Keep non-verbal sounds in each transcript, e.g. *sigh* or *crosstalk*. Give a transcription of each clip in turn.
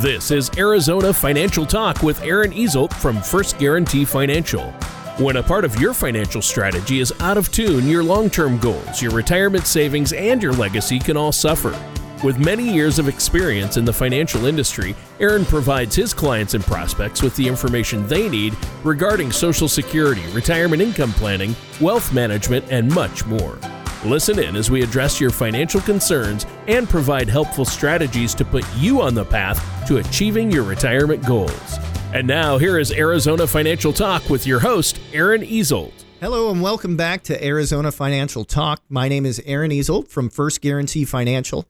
This is Arizona Financial Talk with Aaron Easel from First Guarantee Financial. When a part of your financial strategy is out of tune, your long term goals, your retirement savings, and your legacy can all suffer. With many years of experience in the financial industry, Aaron provides his clients and prospects with the information they need regarding Social Security, retirement income planning, wealth management, and much more. Listen in as we address your financial concerns and provide helpful strategies to put you on the path to achieving your retirement goals. And now, here is Arizona Financial Talk with your host, Aaron Easolt. Hello and welcome back to Arizona Financial Talk. My name is Aaron Easolt from First Guarantee Financial.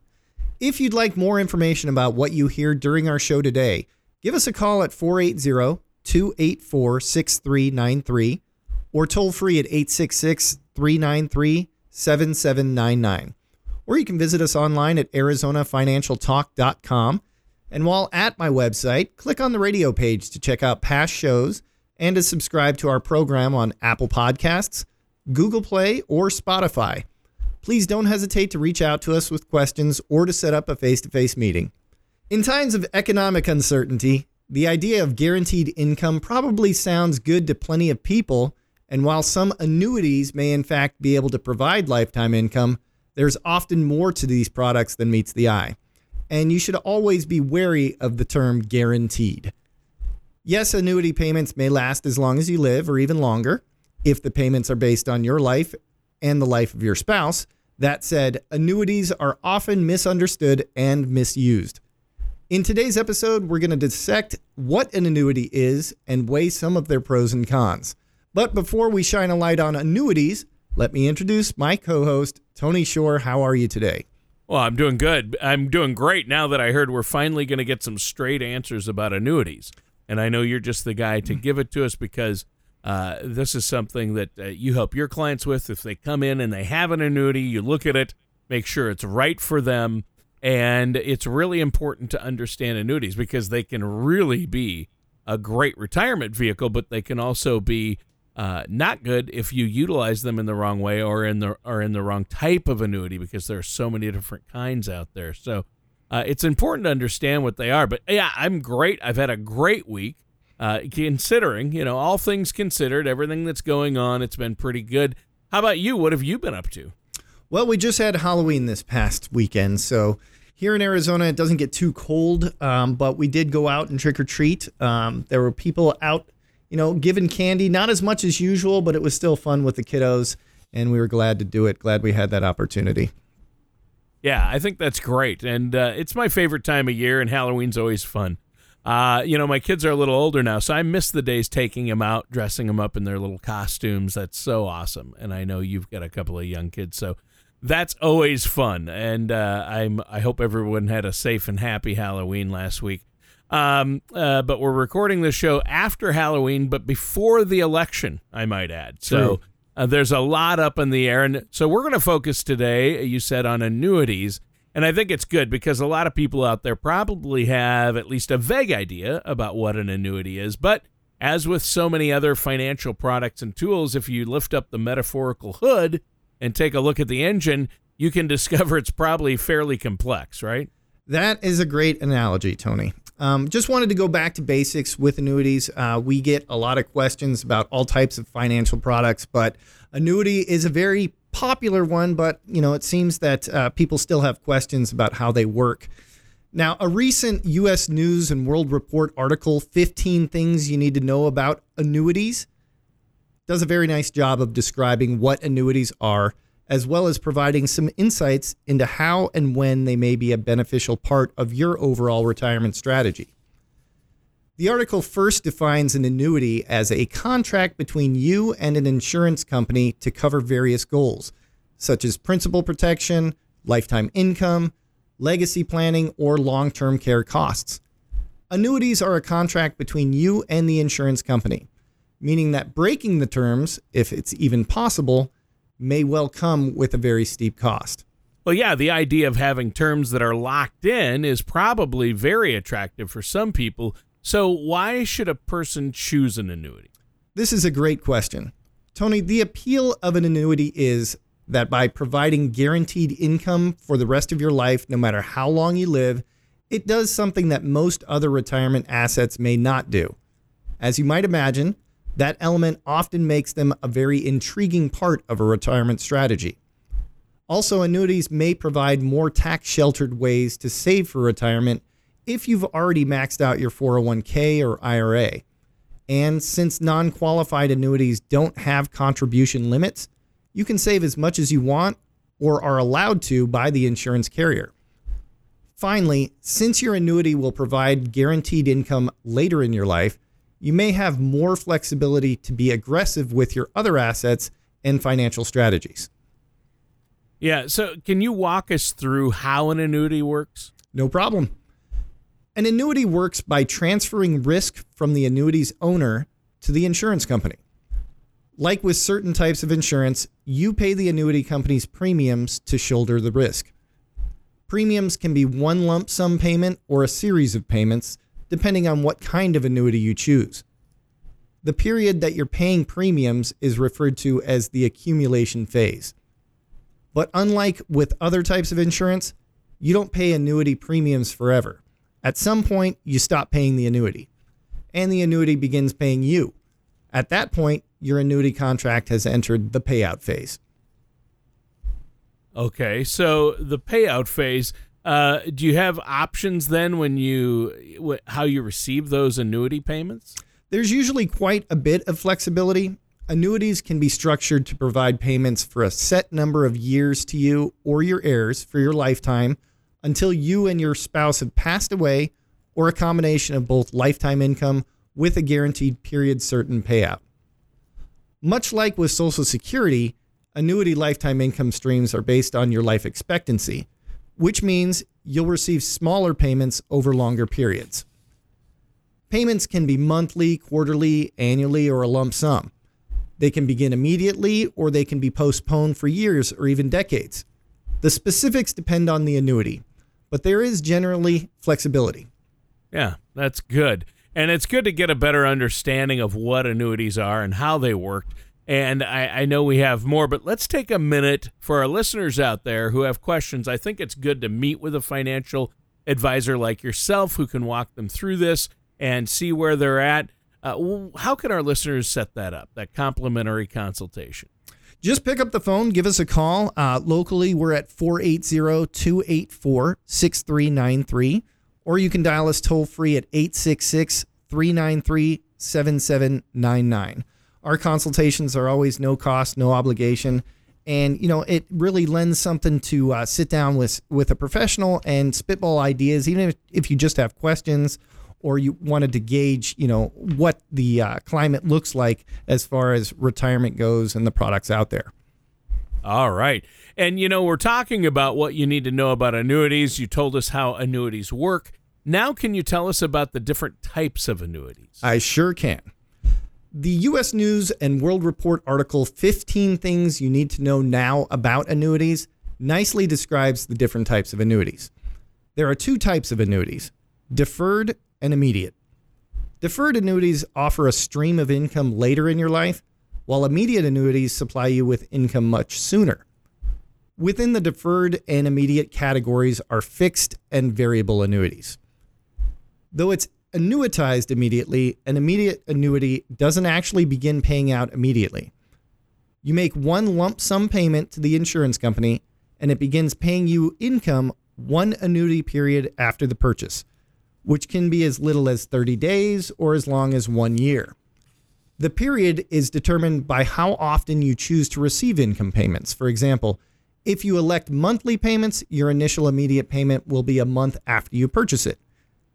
If you'd like more information about what you hear during our show today, give us a call at 480 284 6393 or toll free at 866 393 7799. Or you can visit us online at arizonafinancialtalk.com. And while at my website, click on the radio page to check out past shows and to subscribe to our program on Apple Podcasts, Google Play, or Spotify. Please don't hesitate to reach out to us with questions or to set up a face to face meeting. In times of economic uncertainty, the idea of guaranteed income probably sounds good to plenty of people and while some annuities may in fact be able to provide lifetime income, there's often more to these products than meets the eye. And you should always be wary of the term guaranteed. Yes, annuity payments may last as long as you live or even longer if the payments are based on your life and the life of your spouse. That said, annuities are often misunderstood and misused. In today's episode, we're going to dissect what an annuity is and weigh some of their pros and cons. But before we shine a light on annuities, let me introduce my co host, Tony Shore. How are you today? Well, I'm doing good. I'm doing great now that I heard we're finally going to get some straight answers about annuities. And I know you're just the guy to give it to us because uh, this is something that uh, you help your clients with. If they come in and they have an annuity, you look at it, make sure it's right for them. And it's really important to understand annuities because they can really be a great retirement vehicle, but they can also be uh, not good if you utilize them in the wrong way or in the or in the wrong type of annuity because there are so many different kinds out there. So uh, it's important to understand what they are. But yeah, I'm great. I've had a great week. Uh, considering, you know, all things considered, everything that's going on, it's been pretty good. How about you? What have you been up to? Well, we just had Halloween this past weekend, so here in Arizona, it doesn't get too cold, um, but we did go out and trick or treat. Um, there were people out you know, giving candy, not as much as usual, but it was still fun with the kiddos, and we were glad to do it. Glad we had that opportunity. Yeah, I think that's great, and uh, it's my favorite time of year, and Halloween's always fun. Uh, you know, my kids are a little older now, so I miss the days taking them out, dressing them up in their little costumes. That's so awesome, and I know you've got a couple of young kids, so that's always fun. And uh, I'm I hope everyone had a safe and happy Halloween last week. Um, uh, but we're recording the show after Halloween, but before the election, I might add. So uh, there's a lot up in the air. And so we're going to focus today, you said, on annuities. And I think it's good because a lot of people out there probably have at least a vague idea about what an annuity is. But as with so many other financial products and tools, if you lift up the metaphorical hood and take a look at the engine, you can *laughs* discover it's probably fairly complex, right? That is a great analogy, Tony. Um, just wanted to go back to basics with annuities. Uh, we get a lot of questions about all types of financial products, but annuity is a very popular one. But you know, it seems that uh, people still have questions about how they work. Now, a recent U.S. News and World Report article, 15 Things You Need to Know About Annuities, does a very nice job of describing what annuities are as well as providing some insights into how and when they may be a beneficial part of your overall retirement strategy. The article first defines an annuity as a contract between you and an insurance company to cover various goals, such as principal protection, lifetime income, legacy planning, or long term care costs. Annuities are a contract between you and the insurance company, meaning that breaking the terms, if it's even possible, may well come with a very steep cost. Well, yeah, the idea of having terms that are locked in is probably very attractive for some people. So, why should a person choose an annuity? This is a great question. Tony, the appeal of an annuity is that by providing guaranteed income for the rest of your life, no matter how long you live, it does something that most other retirement assets may not do. As you might imagine, that element often makes them a very intriguing part of a retirement strategy. Also, annuities may provide more tax sheltered ways to save for retirement if you've already maxed out your 401k or IRA. And since non qualified annuities don't have contribution limits, you can save as much as you want or are allowed to by the insurance carrier. Finally, since your annuity will provide guaranteed income later in your life, you may have more flexibility to be aggressive with your other assets and financial strategies. Yeah, so can you walk us through how an annuity works? No problem. An annuity works by transferring risk from the annuity's owner to the insurance company. Like with certain types of insurance, you pay the annuity company's premiums to shoulder the risk. Premiums can be one lump sum payment or a series of payments, depending on what kind of annuity you choose. The period that you're paying premiums is referred to as the accumulation phase. But unlike with other types of insurance, you don't pay annuity premiums forever. At some point, you stop paying the annuity, and the annuity begins paying you. At that point, your annuity contract has entered the payout phase. Okay, so the payout phase. Uh, do you have options then when you how you receive those annuity payments? There's usually quite a bit of flexibility. Annuities can be structured to provide payments for a set number of years to you or your heirs for your lifetime until you and your spouse have passed away, or a combination of both lifetime income with a guaranteed period certain payout. Much like with Social Security, annuity lifetime income streams are based on your life expectancy, which means you'll receive smaller payments over longer periods. Payments can be monthly, quarterly, annually, or a lump sum. They can begin immediately or they can be postponed for years or even decades. The specifics depend on the annuity, but there is generally flexibility. Yeah, that's good. And it's good to get a better understanding of what annuities are and how they work and I, I, know we have more, but let's take a minute for our listeners out there who have questions. I think it's good to meet with a financial advisor like yourself who can walk them through this and see where they're at. Uh, how can our listeners set that up, that complimentary consultation? Just pick up the phone, give us a call. Uh, locally, we're at 480 284 6393, or you can dial us toll free at 866 393 7799. Our consultations are always no cost, no obligation. And you know it really lends something to uh, sit down with with a professional and spitball ideas, even if, if you just have questions or you wanted to gauge, you know, what the uh, climate looks like as far as retirement goes and the products out there. All right. And, you know, we're talking about what you need to know about annuities. You told us how annuities work. Now, can you tell us about the different types of annuities? I sure can. The US News and World Report article 15 Things You Need to Know Now About Annuities nicely describes the different types of annuities. There are two types of annuities deferred and immediate. Deferred annuities offer a stream of income later in your life, while immediate annuities supply you with income much sooner. Within the deferred and immediate categories are fixed and variable annuities. Though it's annuitized immediately, an immediate annuity doesn't actually begin paying out immediately. You make one lump sum payment to the insurance company, and it begins paying you income one annuity period after the purchase, which can be as little as 30 days or as long as one year. The period is determined by how often you choose to receive income payments. For example, if you elect monthly payments, your initial immediate payment will be a month after you purchase it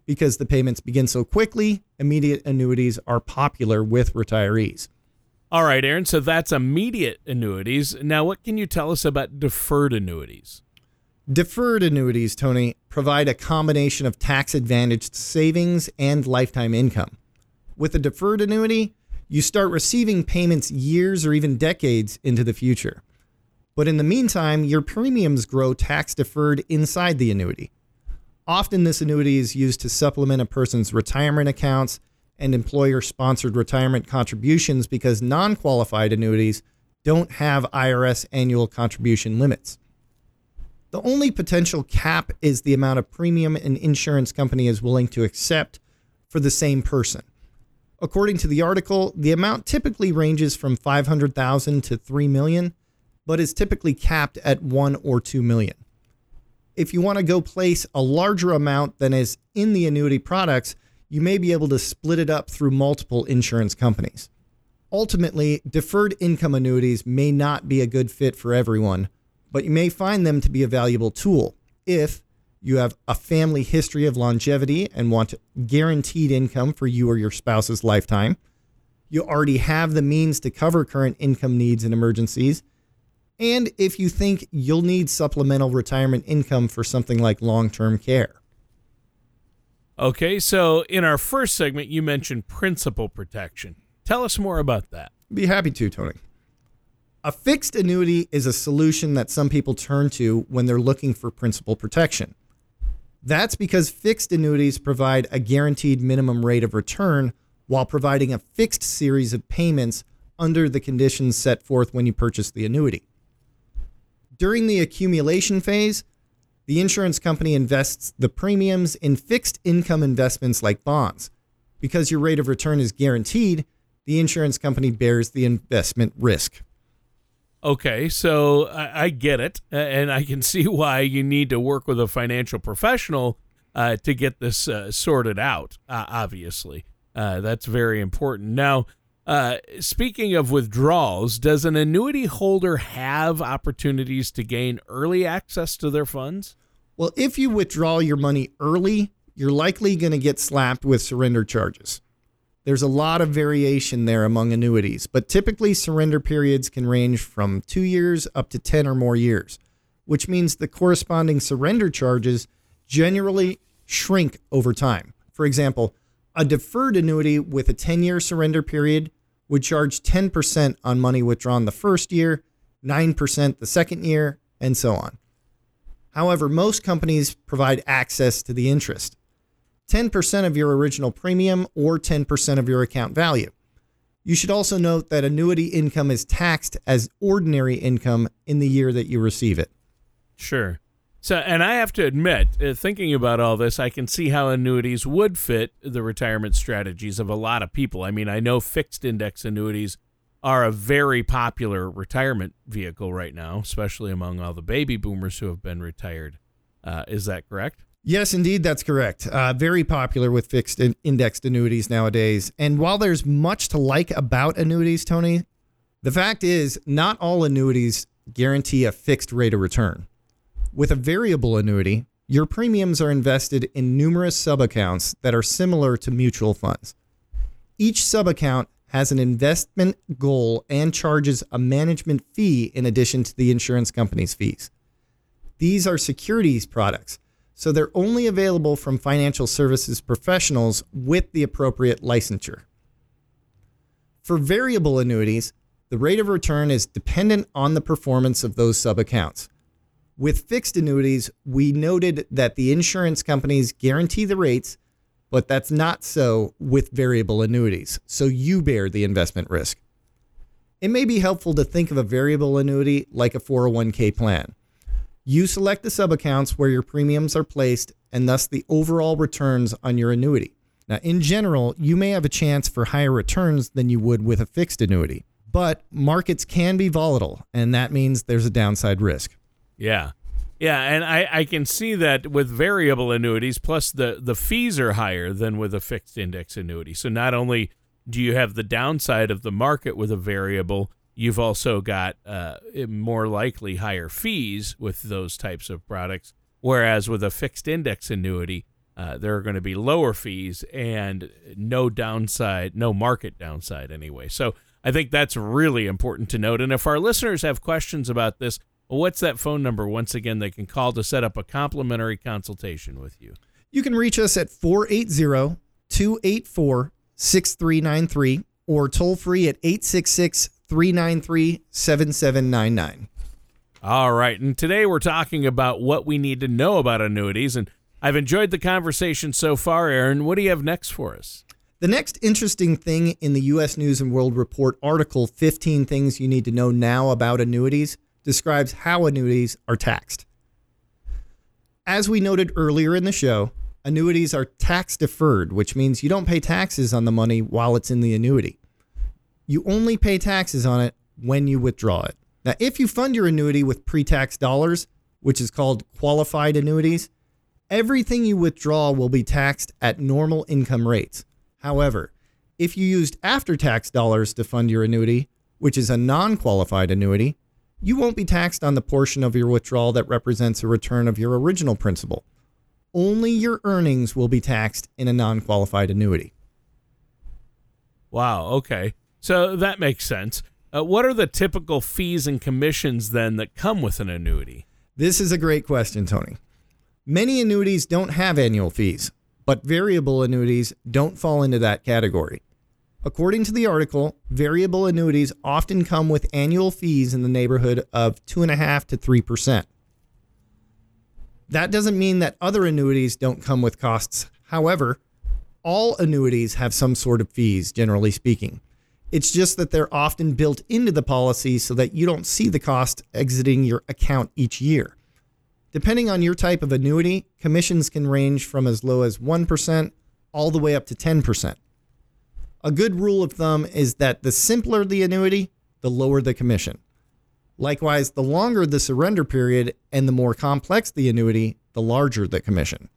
because the payments begin so quickly, immediate annuities are popular with retirees. All right, Aaron. So that's immediate annuities. Now, what can you tell us about deferred annuities? Deferred annuities, Tony, provide a combination of tax advantaged savings and lifetime income. With a deferred annuity, you start receiving payments years or even decades into the future. But in the meantime, your premiums grow tax deferred inside the annuity. Often, this annuity is used to supplement a person's retirement accounts and employer sponsored retirement contributions because non qualified annuities don't have IRS annual contribution limits. The only potential cap is the amount of premium an insurance company is willing to accept for the same person. According to the article, the amount typically ranges from 500,000 to 3 million, but is typically capped at 1 or 2 million. If you want to go place a larger amount than is in the annuity products, you may be able to split it up through multiple insurance companies. Ultimately, deferred income annuities may not be a good fit for everyone, but you may find them to be a valuable tool if you have a family history of longevity and want guaranteed income for you or your spouse's lifetime. You already have the means to cover current income needs and emergencies. And if you think you'll need supplemental retirement income for something like long term care. Okay, so in our first segment, you mentioned principal protection. Tell us more about that. Be happy to, Tony. A fixed annuity is a solution that some people turn to when they're looking for principal protection. That's because fixed annuities provide a guaranteed minimum rate of return while providing a fixed series of payments under the conditions set forth when you purchase the annuity. During the accumulation phase, the insurance company invests the premiums in fixed income investments like bonds. Because your rate of return is guaranteed, the insurance company bears the investment risk. Okay, so I, I, get it, and I can see why you need to work with a financial professional uh, to get this uh, sorted out. Uh, obviously, that's very important. Now, uh, speaking of withdrawals, does an annuity holder have opportunities to gain early access to their funds? Well, if you withdraw your money early, you're likely going to get slapped with surrender charges. There's a lot of variation there among annuities, but typically surrender periods can range from two years up to 10 or more years, which means the corresponding surrender charges generally shrink over time. For example, a deferred annuity with a 10 year surrender period would charge 10% on money withdrawn the first year, 9% the second year, and so on. However, most companies provide access to the interest. 10% of your original premium or 10% of your account value. You should also note that annuity income is taxed as ordinary income in the year that you receive it. Sure. So, and I have to admit, uh, thinking about all this, I can see how annuities would fit the retirement strategies of a lot of people. I mean, I know fixed index annuities are a very popular retirement vehicle right now, especially among all the baby boomers who have been retired. Uh, is that correct? Yes, indeed, that's correct. Uh, very popular with fixed in- indexed annuities nowadays. And while there's much to like about annuities, Tony, the fact is not all annuities guarantee a fixed rate of return. With a variable annuity, your premiums are invested in numerous subaccounts that are similar to mutual funds. Each subaccount has an investment goal and charges a management fee in addition to the insurance company's fees. These are securities products so they're only available from financial services professionals with the appropriate licensure. For variable annuities, the rate of return is dependent on the performance of those subaccounts. With fixed annuities, we noted that the insurance companies guarantee the rates, but that's not so with variable annuities, so you bear the investment risk. It may be helpful to think of a variable annuity like a 401k plan. You select the subaccounts where your premiums are placed and thus the overall returns on your annuity. Now, in general, you may have a chance for higher returns than you would with a fixed annuity, but markets can be volatile, and that means there's a downside risk. Yeah. Yeah, and I, I can see that with variable annuities, plus the, the fees are higher than with a fixed index annuity. So not only do you have the downside of the market with a variable, You've also got uh, more likely higher fees with those types of products, whereas with a fixed index annuity, uh, there are going to be lower fees and no downside, no market downside anyway. So I think that's really important to note. And if our listeners have questions about this, what's that phone number? Once again, they can call to set up a complimentary consultation with you. You can reach us at 480 284 6393 or toll free at 866 393 7799. All right. And today we're talking about what we need to know about annuities. And I've enjoyed the conversation so far, Aaron. What do you have next for us? The next interesting thing in the U.S. News and World Report article, 15 Things You Need to Know Now About Annuities, describes how annuities are taxed. As we noted earlier in the show, annuities are tax deferred, which means you don't pay taxes on the money while it's in the annuity. You only pay taxes on it when you withdraw it. Now, if you fund your annuity with pre tax dollars, which is called qualified annuities, everything you withdraw will be taxed at normal income rates. However, if you used after tax dollars to fund your annuity, which is a non qualified annuity, you won't be taxed on the portion of your withdrawal that represents a return of your original principal. Only your earnings will be taxed in a non qualified annuity. Wow, okay. So that makes sense. Uh, what are the typical fees and commissions then that come with an annuity? This is a great question, Tony. Many annuities don't have annual fees, but variable annuities don't fall into that category. According to the article, variable annuities often come with annual fees in the neighborhood of 2.5 to 3%. That doesn't mean that other annuities don't come with costs. However, all annuities have some sort of fees, generally speaking. It's just that they're often built into the policy so that you don't see the cost exiting your account each year. Depending on your type of annuity, commissions can range from as low as 1% all the way up to 10%. A good rule of thumb is that the simpler the annuity, the lower the commission. Likewise, the longer the surrender period and the more complex the annuity, the larger the commission.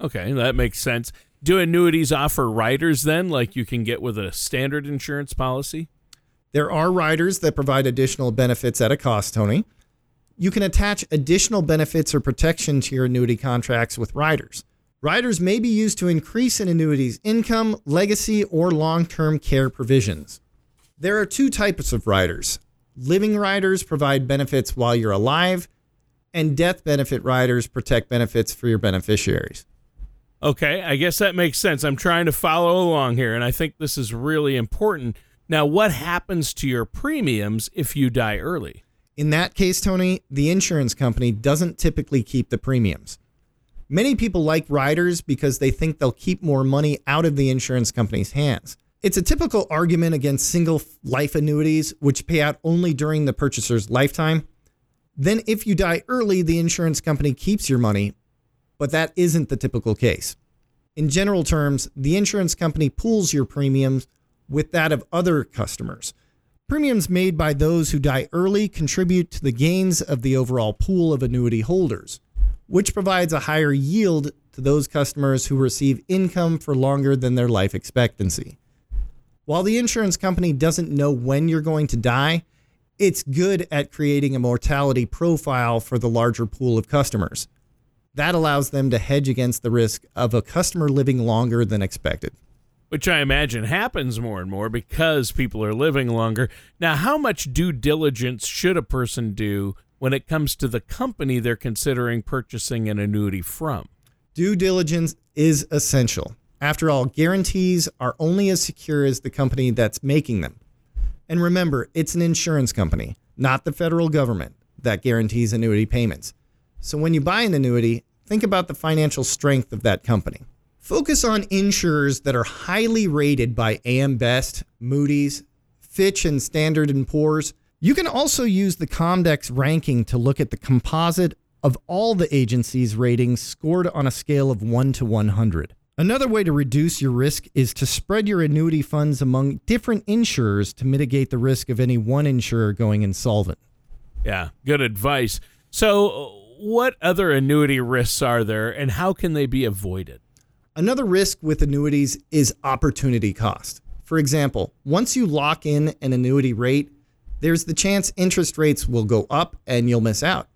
Okay, that makes sense. Do annuities offer riders then, like you can get with a standard insurance policy? There are riders that provide additional benefits at a cost, Tony you can attach additional benefits or protection to your annuity contracts with riders. Riders may be used to increase an annuity's income, legacy, or long term care provisions. There are two types of riders living riders provide benefits while you're alive, and death benefit riders protect benefits for your beneficiaries. Okay, I guess that makes sense. I'm trying to follow along here, and I think this is really important. Now, what happens to your premiums if you die early? In that case, Tony, the insurance company doesn't typically keep the premiums. Many people like riders because they think they'll keep more money out of the insurance company's hands. It's a typical argument against single life annuities, which pay out only during the purchaser's lifetime. Then, if you die early, the insurance company keeps your money, but that isn't the typical case. In general terms, the insurance company pools your premiums with that of other customers. Premiums made by those who die early contribute to the gains of the overall pool of annuity holders, which provides a higher yield to those customers who receive income for longer than their life expectancy. While the insurance company doesn't know when you're going to die, it's good at creating a mortality profile for the larger pool of customers. That allows them to hedge against the risk of a customer living longer than expected which I imagine happens more and more because people are living longer. Now, how much due diligence should a person do when it comes to the company they're considering purchasing an annuity from? Due diligence is essential. After all, guarantees are only as secure as the company that's making them. And remember, it's an insurance company, not the federal government, that guarantees annuity payments. So when you buy an annuity, think about the financial strength of that company. Focus on insurers that are highly rated by AM Best, Moody's, Fitch, and Standard & Poor's. You can also use the Comdex ranking to look at the composite of all the agencies' ratings scored on a scale of 1 to 100. Another way to reduce your risk is to spread your annuity funds among different insurers to mitigate the risk of any one insurer going insolvent. Yeah, good advice. So, what other annuity risks are there and how can they be avoided? Another risk with annuities is opportunity cost. For example, once you lock in an annuity rate, there's the chance interest rates will go up and you'll miss out.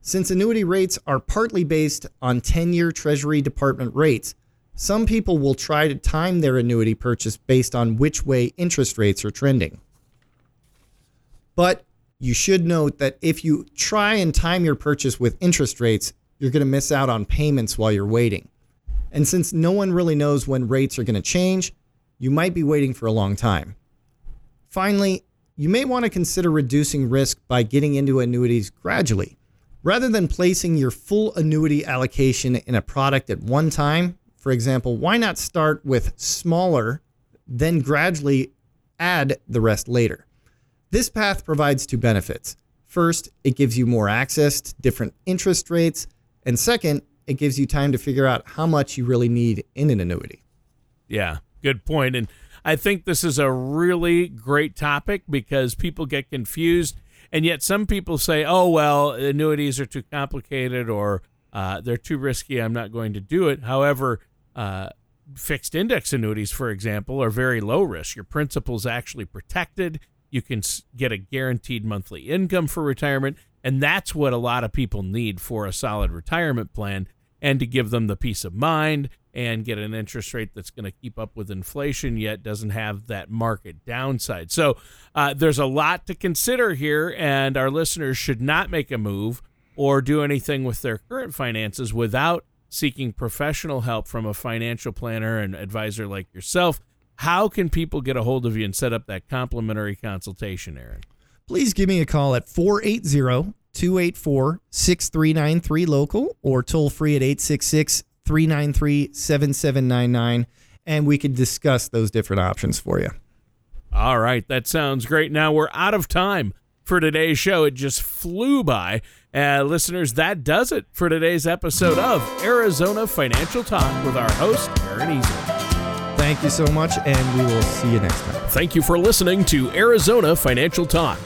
Since annuity rates are partly based on 10 year Treasury Department rates, some people will try to time their annuity purchase based on which way interest rates are trending. But you should note that if you try and time your purchase with interest rates, you're going to miss out on payments while you're waiting. And since no one really knows when rates are going to change, you might be waiting for a long time. Finally, you may want to consider reducing risk by getting into annuities gradually. Rather than placing your full annuity allocation in a product at one time, for example, why not start with smaller, then gradually add the rest later? This path provides two benefits. First, it gives you more access to different interest rates And second, it gives you time to figure out how much you really need in an annuity. Yeah, good point. And I think this is a really great topic because people get confused. And yet some people say, oh, well, annuities are too complicated or uh, they're too risky. I'm not going to do it. However, uh, fixed index annuities, for example, are very low risk. Your principal is actually protected. You can get a guaranteed monthly income for retirement. And that's what a lot of people need for a solid retirement plan and to give them the peace of mind and get an interest rate that's going to keep up with inflation yet doesn't have that market downside. So uh, there's a lot to consider here, and our listeners should not make a move or do anything with their current finances without seeking professional help from a financial planner and advisor like yourself. How can people get a hold of you and set up that complimentary consultation, Aaron? Please give me a call at 480 284 6393 local or toll free at 866 393 7799 and we can discuss those different options for you. All right, that sounds great. Now we're out of time for today's show. It just flew by. Uh, listeners, that does it for today's episode of Arizona Financial Talk with our host, Aaron Easel. Thank you so much, and we will see you next time. Thank you for listening to Arizona Financial Talk.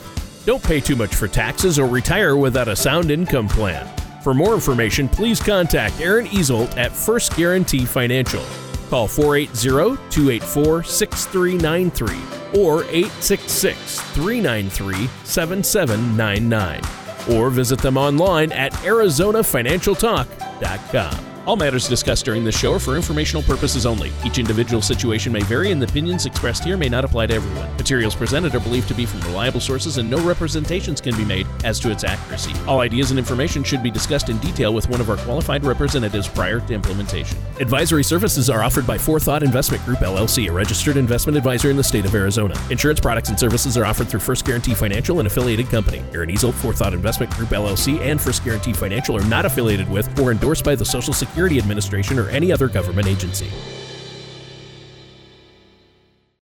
Don't pay too much for taxes or retire without a sound income plan. For more information, please contact Aaron Easolt at First Guarantee Financial. Call 480 284 6393 or 866 393 7799 or visit them online at ArizonaFinancialTalk.com. All matters discussed during this show are for informational purposes only. Each individual situation may vary, and the opinions expressed here may not apply to everyone. Materials presented are believed to be from reliable sources, and no representations can be made as to its accuracy. All ideas and information should be discussed in detail with one of our qualified representatives prior to implementation. Advisory services are offered by Forethought Investment Group LLC, a registered investment advisor in the state of Arizona. Insurance products and services are offered through First Guarantee Financial, an affiliated company. Aaron Easel, Forethought Investment Group LLC, and First Guarantee Financial are not affiliated with or endorsed by the Social Security Security Administration or any other government agency.